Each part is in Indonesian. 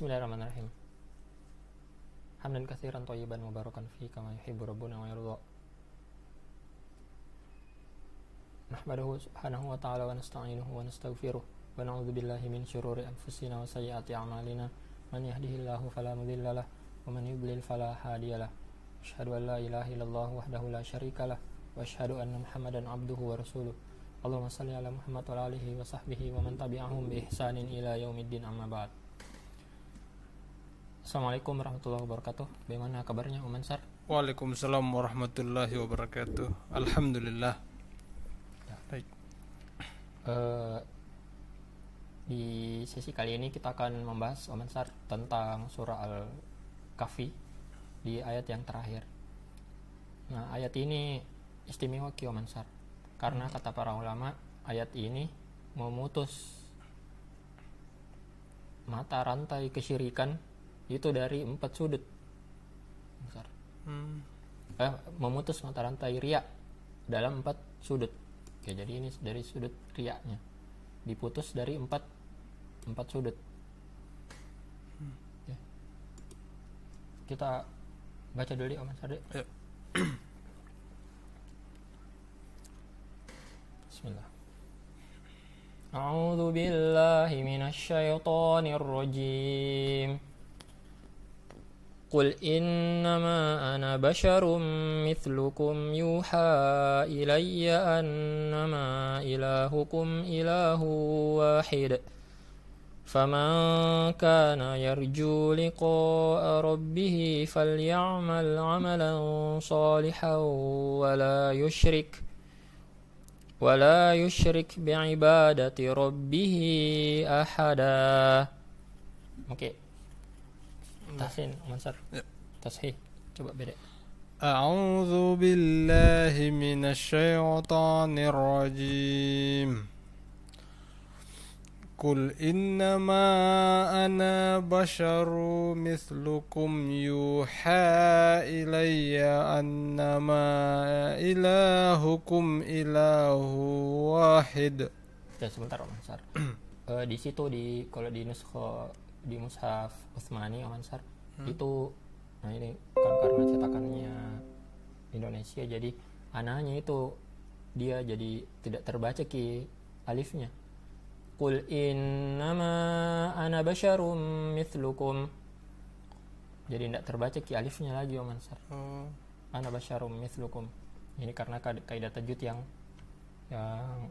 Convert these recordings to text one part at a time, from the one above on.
Bismillahirrahmanirrahim. Hamdan katsiran thayyiban mubarakan fi kama yuhibbu rabbuna wa yarda. Nahmaduhu subhanahu wa ta'ala wa nasta'inuhu wa nastaghfiruh wa na'udzu billahi min syururi anfusina wa sayyiati a'malina. Man yahdihillahu fala mudilla lah wa man yudlil fala hadiya lah. Asyhadu an la ilaha illallah wahdahu la syarika lah wa asyhadu anna Muhammadan abduhu wa rasuluh. Allahumma salli ala Muhammad wa alihi wa sahbihi wa man tabi'ahum bi ihsanin ila yaumiddin amma ba'd. Assalamualaikum warahmatullahi wabarakatuh. Bagaimana kabarnya Om Ansar? Waalaikumsalam warahmatullahi wabarakatuh. Alhamdulillah. Ya. Baik. Eh, di sesi kali ini kita akan membahas Om Ansar tentang surah Al-Kahfi di ayat yang terakhir. Nah, ayat ini istimewa Ki Om Ansar karena kata para ulama ayat ini memutus mata rantai kesyirikan itu dari empat sudut. Ansar. Hmm. eh, memutus mata rantai ria dalam empat sudut. Oke, jadi ini dari sudut riaknya diputus dari empat empat sudut. Ya. Kita baca dulu ya, deh. Ya. Bismillah. A'udzu billahi minasyaitonir rajim. قل إنما أنا بشر مثلكم يوحى إلي أنما إلهكم إله واحد فمن كان يرجو لقاء ربه فليعمل عملا صالحا ولا يشرك ولا يشرك بعبادة ربه أحدا Oke, tahsin Mansar Ya. tashih coba beda أعوذ بالله من الشيطان الرجيم قل إنما أنا بشر مثلكم يوحى إلي أنما إلهكم إله واحد Ya sebentar Om Ansar. Eh, di situ di kalau di nuskho di mushaf Utsmani Om Ansar itu nah ini kan karena cetakannya Indonesia jadi ananya itu dia jadi tidak terbaca ki alifnya. Qul innama ana basyarum mithlukum. Jadi tidak terbaca ki alifnya lagi Om Ansar. Oh, Ana basyarum mithlukum. Ini karena kaid- kaidah tajwid yang yang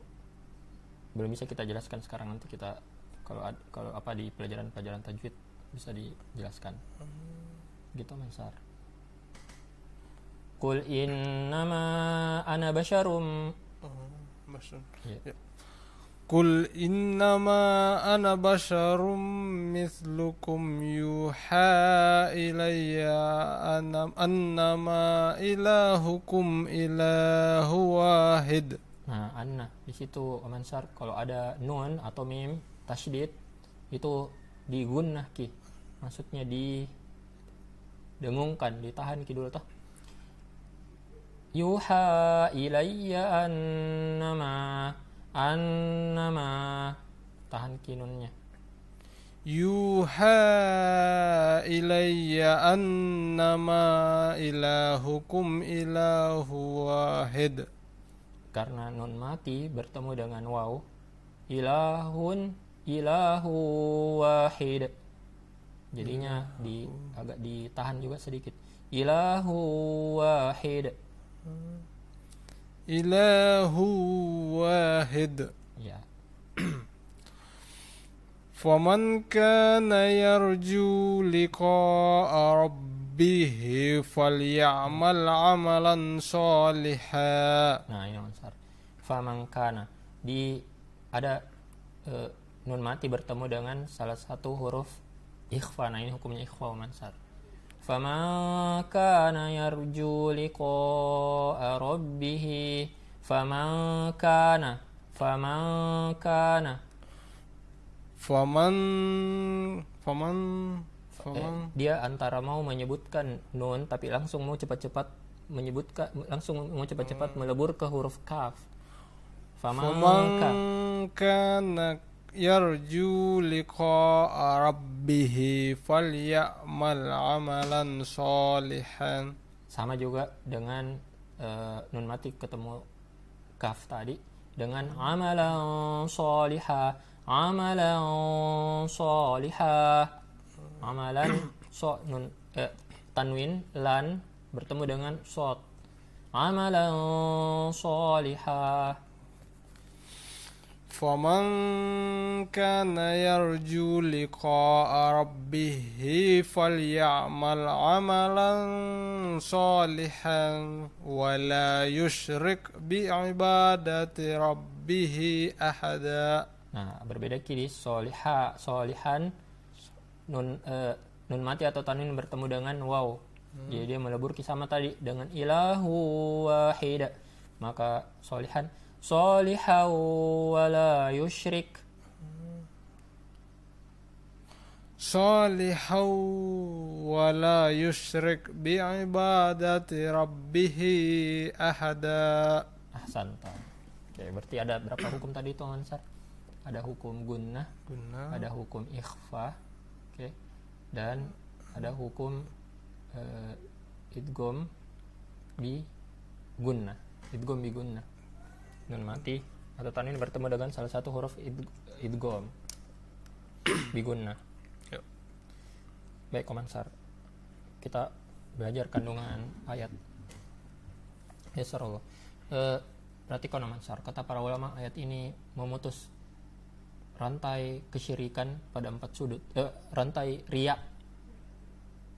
belum bisa kita jelaskan sekarang nanti kita kalau kalau apa di pelajaran-pelajaran tajwid bisa dijelaskan. Hmm. gitu mensar. Qul innama ana basyarum oh, basyarum Kul iya. ya. Qul innama ana basyarum mislukum yuha ilayya anam annama ilahukum ilahu wahid. Nah, anna. Di situ Mansar kalau ada nun atau mim Tasdid itu digunnah ki. Maksudnya di dengungkan ditahan kidul toh. Yuha ilayya annama annama. Tahan kinunnya yuha ilayya annama ilahukum ilahu wahid. Karena nun mati bertemu dengan waw ilahun ilahu wahid. Jadinya di agak ditahan juga sedikit. Ilahu wahid. إله واحد Ya. فمن كان يرجو لقاء ربه فليعمل عملا صالحا Nah, ini Mansar. Famangkana di ada eh, nun mati bertemu dengan salah satu huruf ikhfa. Nah, ini hukumnya ikhfa Mansar. Famangkana yarju liqa'a rabbih famangkana famangkana فمن فمن Eh, فمن dia antara mau menyebutkan nun tapi langsung mau cepat-cepat menyebutkan langsung mau cepat-cepat melebur ke huruf kaf. فمن Famangka كان yarju liqa'a rabbih falyamal amalan salihan. Sama juga dengan eh, nun mati ketemu kaf tadi dengan amalan soliha amalan soliha amalan so nun eh, tanwin lan bertemu dengan sod amalan soliha فمن كان يرجو لقاء ربه فليعمل عملا صالحا ولا يشرك بعبادة ربه أحدا Nah, berbeda kiri soliha, solihan nun eh, nun mati atau tanwin bertemu dengan waw. Jadi dia melebur sama tadi dengan ilahu wahida. Maka solihan soliha wala yushrik. صالحا ولا يشرك بعبادة ربه أحدا Ahsan. Oke, berarti ada berapa hukum tadi itu Ansar? Ada hukum gunnah, Guna ada hukum ikhfa, oke, dan ada hukum eh, idgom bi gunnah, idgom bi gunnah. Nun mati atau tanwin bertemu dengan salah satu huruf id- idgom bi gunnah. Yuk. Baik, Komansar. Kita belajar kandungan ayat. Ya, Allah. Eh, perhatikan Komansar. Kata para ulama ayat ini memutus rantai kesyirikan pada empat sudut. Eh, rantai riak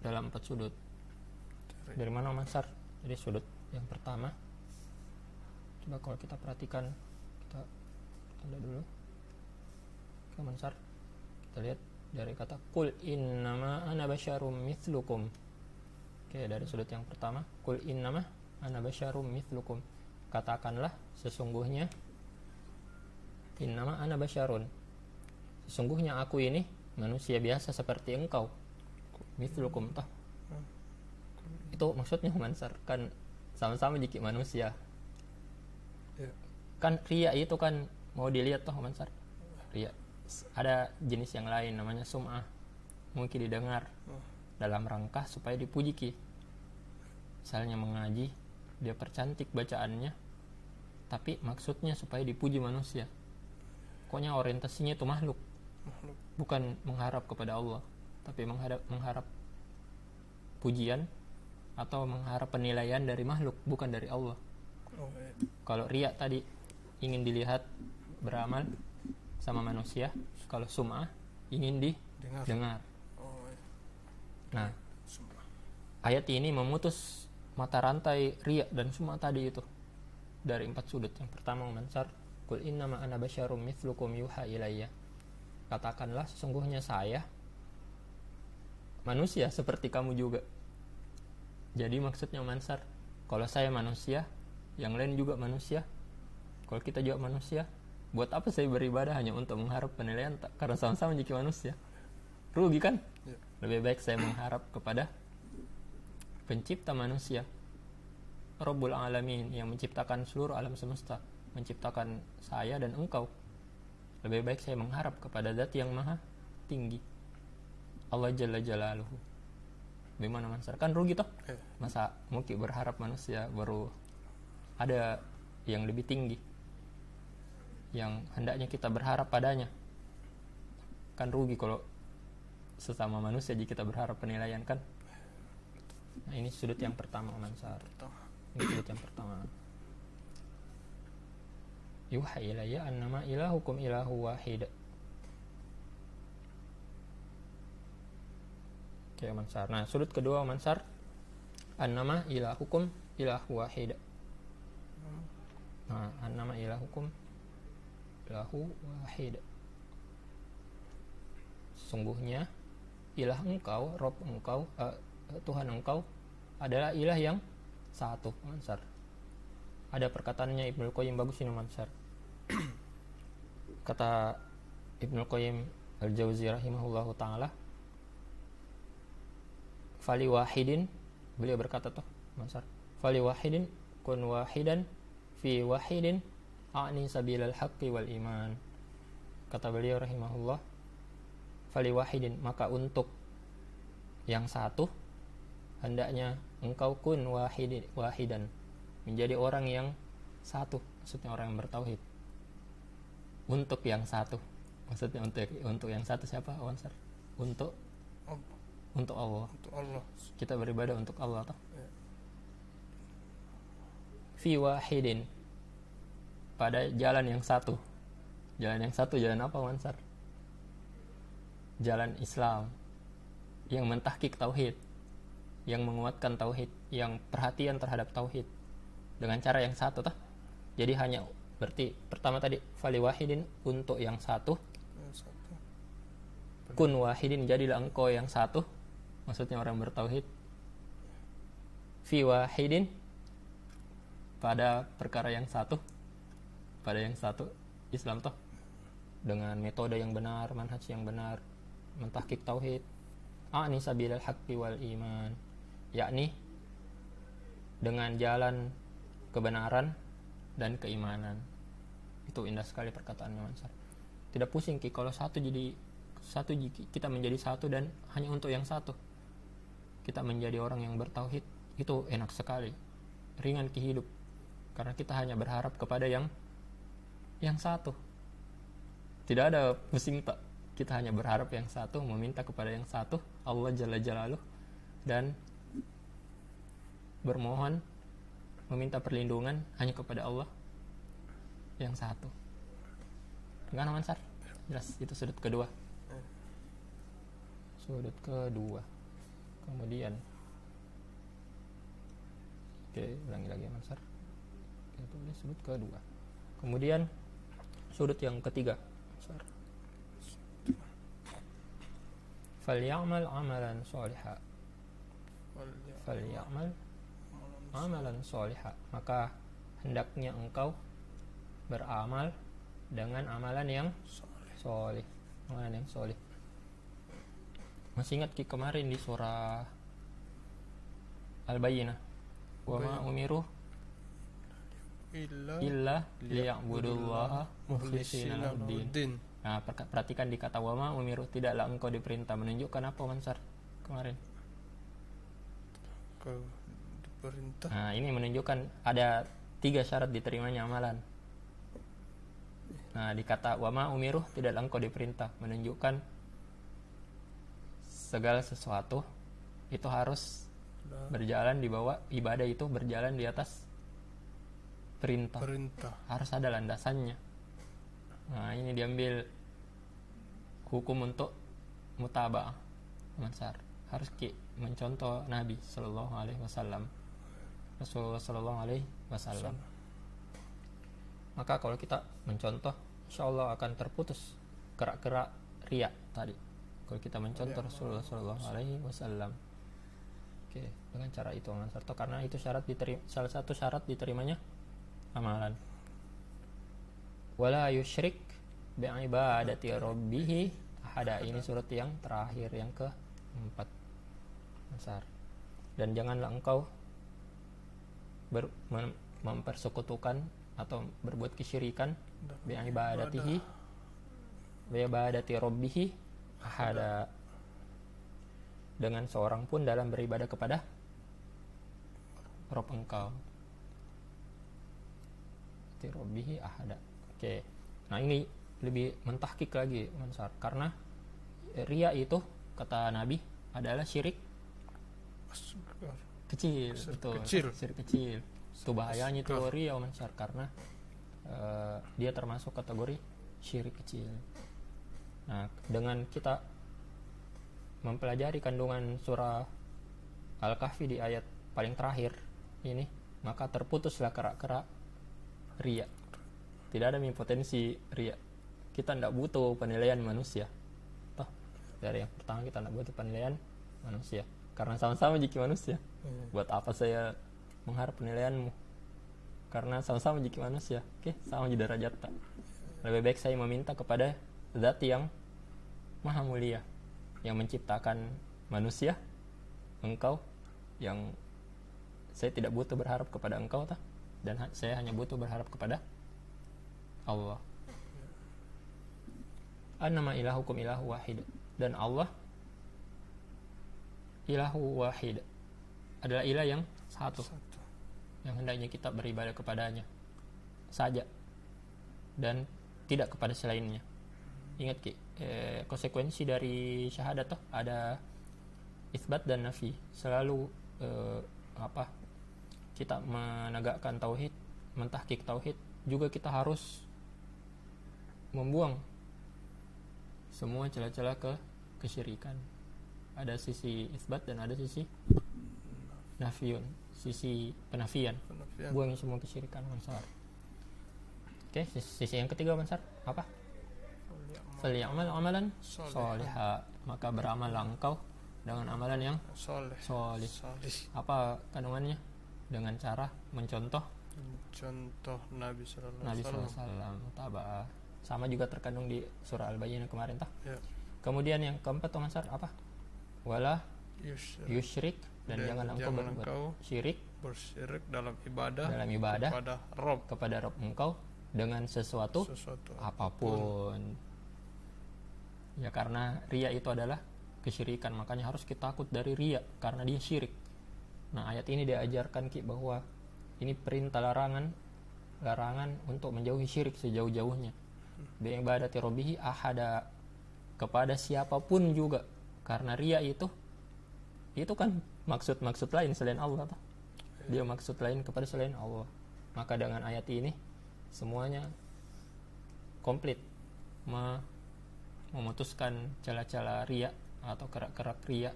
dalam empat sudut. Dari mana Mansar? Jadi sudut yang pertama. Coba kalau kita perhatikan, kita tanda dulu. Mansar. Kita lihat dari kata kul innama ana basyarum mithlukum. Oke, dari sudut yang pertama, kul innama ana basyarum mithlukum. Katakanlah sesungguhnya innama ana basyarun. Sesungguhnya aku ini manusia biasa seperti engkau. Mithlukum toh. Itu maksudnya Mansar kan sama-sama jiki manusia. Kan ria itu kan mau dilihat toh Mansar. Ria. Ada jenis yang lain namanya sum'ah. Mungkin didengar dalam rangka supaya dipuji ki. Misalnya mengaji, dia percantik bacaannya, tapi maksudnya supaya dipuji manusia. Pokoknya orientasinya itu makhluk, makhluk bukan mengharap kepada Allah, tapi mengharap mengharap pujian atau mengharap penilaian dari makhluk, bukan dari Allah. oh, iya. Kalau riak tadi ingin dilihat beramal sama manusia, kalau sum'ah ingin dengar didengar. oh, iya. Nah, Sumpah. ayat ini memutus mata rantai riak dan semua tadi itu dari empat sudut. Yang pertama mansar, kul innama ana basyarum mithlukum yuha ilayya. Katakanlah sesungguhnya saya manusia seperti kamu juga. Jadi maksudnya mansar, kalau saya manusia, yang lain juga manusia. Kalau kita juga manusia, buat apa saya beribadah? Hanya untuk mengharap penilaian tak? Karena sama-sama jadi manusia. Rugi kan? Ya. Lebih baik saya mengharap kepada pencipta manusia. Rabbul Alamin yang menciptakan seluruh alam semesta menciptakan saya dan engkau. Lebih baik saya mengharap kepada zat yang maha tinggi. Allah Jalla Jalaluhu. Gimana Mansar kan rugi toh? Eh, masa mungkin berharap manusia baru ada yang lebih tinggi yang hendaknya kita berharap padanya. Kan rugi kalau sesama manusia jika kita berharap penilaian kan? Nah ini sudut yang pertama Mansar ini sudut yang pertama. Yuha ilayya annama ilahukum ilahu wahid. Oke Mansar Nah sudut kedua Mansar Annama ilahukum ilahu wahid. Nah annama ilahukum ilahu wahid. Sesungguhnya ilah engkau, Rob engkau, eh, Tuhan engkau adalah ilah yang satu Mansar. Ada perkataannya Ibnu Qayyim bagus ini Mansar. Kata Ibnu Qayyim Al-Jauzi rahimahullahu taala fali wahidin beliau berkata toh Mansar fali wahidin kun wahidan fi wahidin a'ni sabilal haqqi wal iman. Kata beliau rahimahullah fali wahidin maka untuk yang satu hendaknya engkau kun wahidin wahidan menjadi orang yang satu maksudnya orang yang bertauhid. Untuk yang satu maksudnya untuk untuk yang satu siapa Wansar untuk Allah. untuk Allah. Untuk Allah. Kita beribadah untuk Allah toh. Ya. fi wahidin pada jalan yang satu. Jalan yang satu jalan apa Wansar jalan Islam yang mentahkik tauhid yang menguatkan tauhid yang perhatian terhadap tauhid dengan cara yang satu toh. Jadi hanya berarti pertama tadi fali wahidin untuk yang satu. Yang satu. Kun wahidin jadilah engkau yang satu. Maksudnya orang bertauhid. Fi wahidin pada perkara yang satu pada yang satu Islam toh. Dengan metode yang benar manhaj yang benar mentahkik tauhid. Ani sabilal haqqi wal iman. Yakni dengan jalan kebenaran dan keimanan. Itu indah sekali perkataannya Mansar tidak pusing Ki kalau satu jadi satu kita menjadi satu dan hanya untuk yang satu. Kita menjadi orang yang bertauhid itu enak sekali. Ringan ki hidup. Karena kita hanya berharap kepada yang yang satu. Tidak ada tak kita hanya berharap yang satu meminta kepada yang satu Allah Jalla Jalaluh dan bermohon meminta perlindungan hanya kepada Allah yang satu. Enggak Mansar jelas itu sudut kedua. Sudut kedua. Kemudian. Oke ulangi lagi ya Mansar tulis sudut kedua. Kemudian sudut yang ketiga. Falyamal amalan soliha. Ya falyamal amalan soliha. Maka hendaknya engkau beramal dengan amalan yang solih amalan yang solih masih ingat ki kemarin di surah Al-Bayyinah? Wa ma umiru illa illa liya'budullaha mukhlishina lahuddin nah perhatikan di kata wa ma umiru tidaklah engkau diperintah menunjukkan apa Mansar kemarin? Ke perintah Nah, ini menunjukkan ada tiga syarat diterimanya amalan. Nah, di kata wama umiruh tidak engkau diperintah menunjukkan segala sesuatu itu harus berjalan di bawah ibadah itu berjalan di atas perintah. perintah Harus ada landasannya. Nah, ini diambil hukum untuk mutaba'ah. Mansar. Harus ki mencontoh Nabi Shallallahu alaihi wasallam. Rasulullah Shallallahu alaihi wasallam. Maka kalau kita mencontoh, insya Allah akan terputus kerak-kerak riak tadi. Kalau kita mencontoh Rasulullah Shallallahu Alaihi Wasallam, oke, dengan cara itu Mansar. Karena itu syarat diterima, salah satu syarat diterimanya amalan. Wala yusyrik bi'ibadati rabbih ahada. Ini surat yang terakhir yang keempat. Mansar. Dan janganlah engkau ber, mem- mempersekutukan atau berbuat kesyirikan bi'ibadatihi bi'ibadati rabbihi ahada dengan seorang pun dalam beribadah kepada Rob engkau Ti rabbihi ahada. Oke. Nah ini lebih mentahkik lagi Mansar. Karena ria itu kata Nabi adalah syirik kecil. Betul. kecil. syirik kecil. Itu bahayanya itu ria Mansar. Karena eh, dia termasuk kategori syirik kecil. Nah dengan kita mempelajari kandungan surah Al-Kahfi di ayat paling terakhir ini maka terputuslah kerak-kerak ria. Tidak ada potensi ria. Kita tidak butuh penilaian manusia. Toh dari yang pertama kita tidak butuh penilaian manusia. Karena sama-sama jiki manusia. Hmm. buat apa saya mengharap penilaianmu? Karena sama-sama jiki manusia. Oke sama di derajat tak lebih baik saya meminta kepada zat yang maha mulia yang menciptakan manusia engkau yang saya tidak butuh berharap kepada engkau tak dan ha- saya hanya butuh berharap kepada Allah. Annama ilahukum ilahu wahid. Dan Allah ilahu wahid adalah ilah yang satu. Satu. yang hendaknya kita beribadah kepadanya saja dan tidak kepada selainnya. Ingat ki eh, konsekuensi dari syahadat tuh ada isbat dan nafi. Selalu eh, apa kita menegakkan tauhid mentahkik tauhid juga kita harus membuang semua celah-celah ke kesyirikan. Ada sisi isbat dan ada sisi nafiun sisi penafian. Penafian. buang semua kesyirikan Mansar. Oke sisi, sisi yang ketiga Mansar apa? Falyamal amalan soleha maka beramal engkau dengan amalan yang Soleh. solih apa kandungannya dengan cara mencontoh Contoh Nabi Sallallahu Nabi Alaihi Wasallam. Tabah. sama juga terkandung di surah al-bayyinah kemarin tah Ya. kemudian yang keempat Tuh, Mansar apa wala Yusyrik. yusyrik dan, jangan engkau jangan berbuat engkau syirik bersyirik dalam ibadah dalam ibadah kepada Rob kepada Rob engkau dengan sesuatu sesuatu apa pun ya karena ria itu adalah kesyirikan makanya harus kita takut dari ria karena dia syirik nah ayat ini diajarkan ki bahwa ini perintah larangan larangan untuk menjauhi syirik sejauh-jauhnya. Ibadati robihi ahada kepada siapa pun juga. Karena ria itu itu kan maksud-maksud lain selain Allah dia maksud lain kepada selain Allah. Maka dengan ayat ini semuanya komplit. Me- memutuskan celah-celah ria atau kerak-kerak ria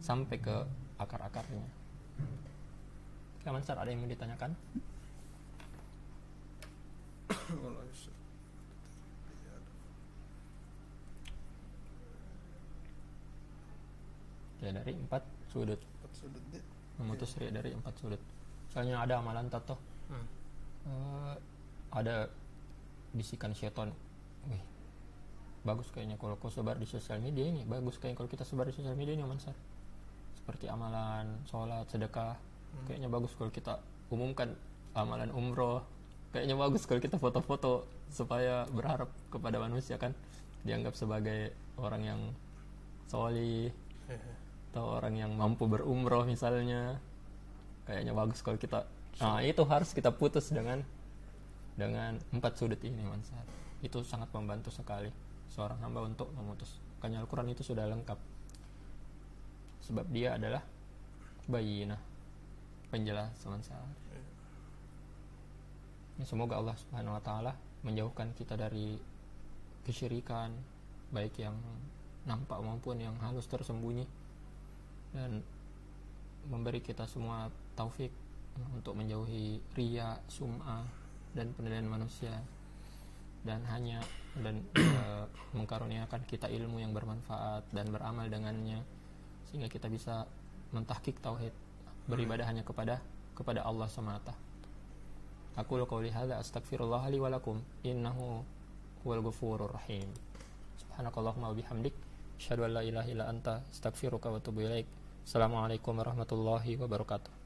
sampai ke akar-akarnya. Oke, Mansar, ada yang mau ditanyakan? Ya dari empat sudut Empat sudut dia. memutus ria dari empat sudut. Soalnya ada amalan tato, Hmm. eh, ada bisikan syaitan. Wih, bagus kayaknya kalau kau sebar di sosial media ini. Bagus kayaknya kalau kita sebar di sosial media ini, Mansar. Seperti amalan, sholat, sedekah. Kayaknya bagus kalau kita umumkan amalan umroh. Kayaknya bagus kalau kita foto-foto supaya berharap kepada manusia kan dianggap sebagai orang yang Hehe. atau orang yang mampu berumroh misalnya kayaknya bagus kalau kita nah itu harus kita putus dengan dengan empat sudut ini Mansar itu sangat membantu sekali seorang hamba untuk memutus makanya Al-Quran itu sudah lengkap sebab dia adalah bayinah penjelas Mansar Ya, semoga Allah Subhanahu wa taala menjauhkan kita dari kesyirikan baik yang nampak maupun yang halus tersembunyi dan memberi kita semua taufik untuk menjauhi ria, sum'ah dan penilaian manusia. Dan hanya dan eh, mengkaruniakan kita ilmu yang bermanfaat dan beramal dengannya sehingga kita bisa mentahkik tauhid beribadah hanya kepada kepada Allah semata. Aku qauli hadza astaghfirullah li wa lakum innahu huwal ghafurur rahim. Subhanakallahumma wa bihamdik asyhadu an la ilaha illa anta astaghfiruka wa atubu ilaik. Assalamualaikum warahmatullahi wabarakatuh.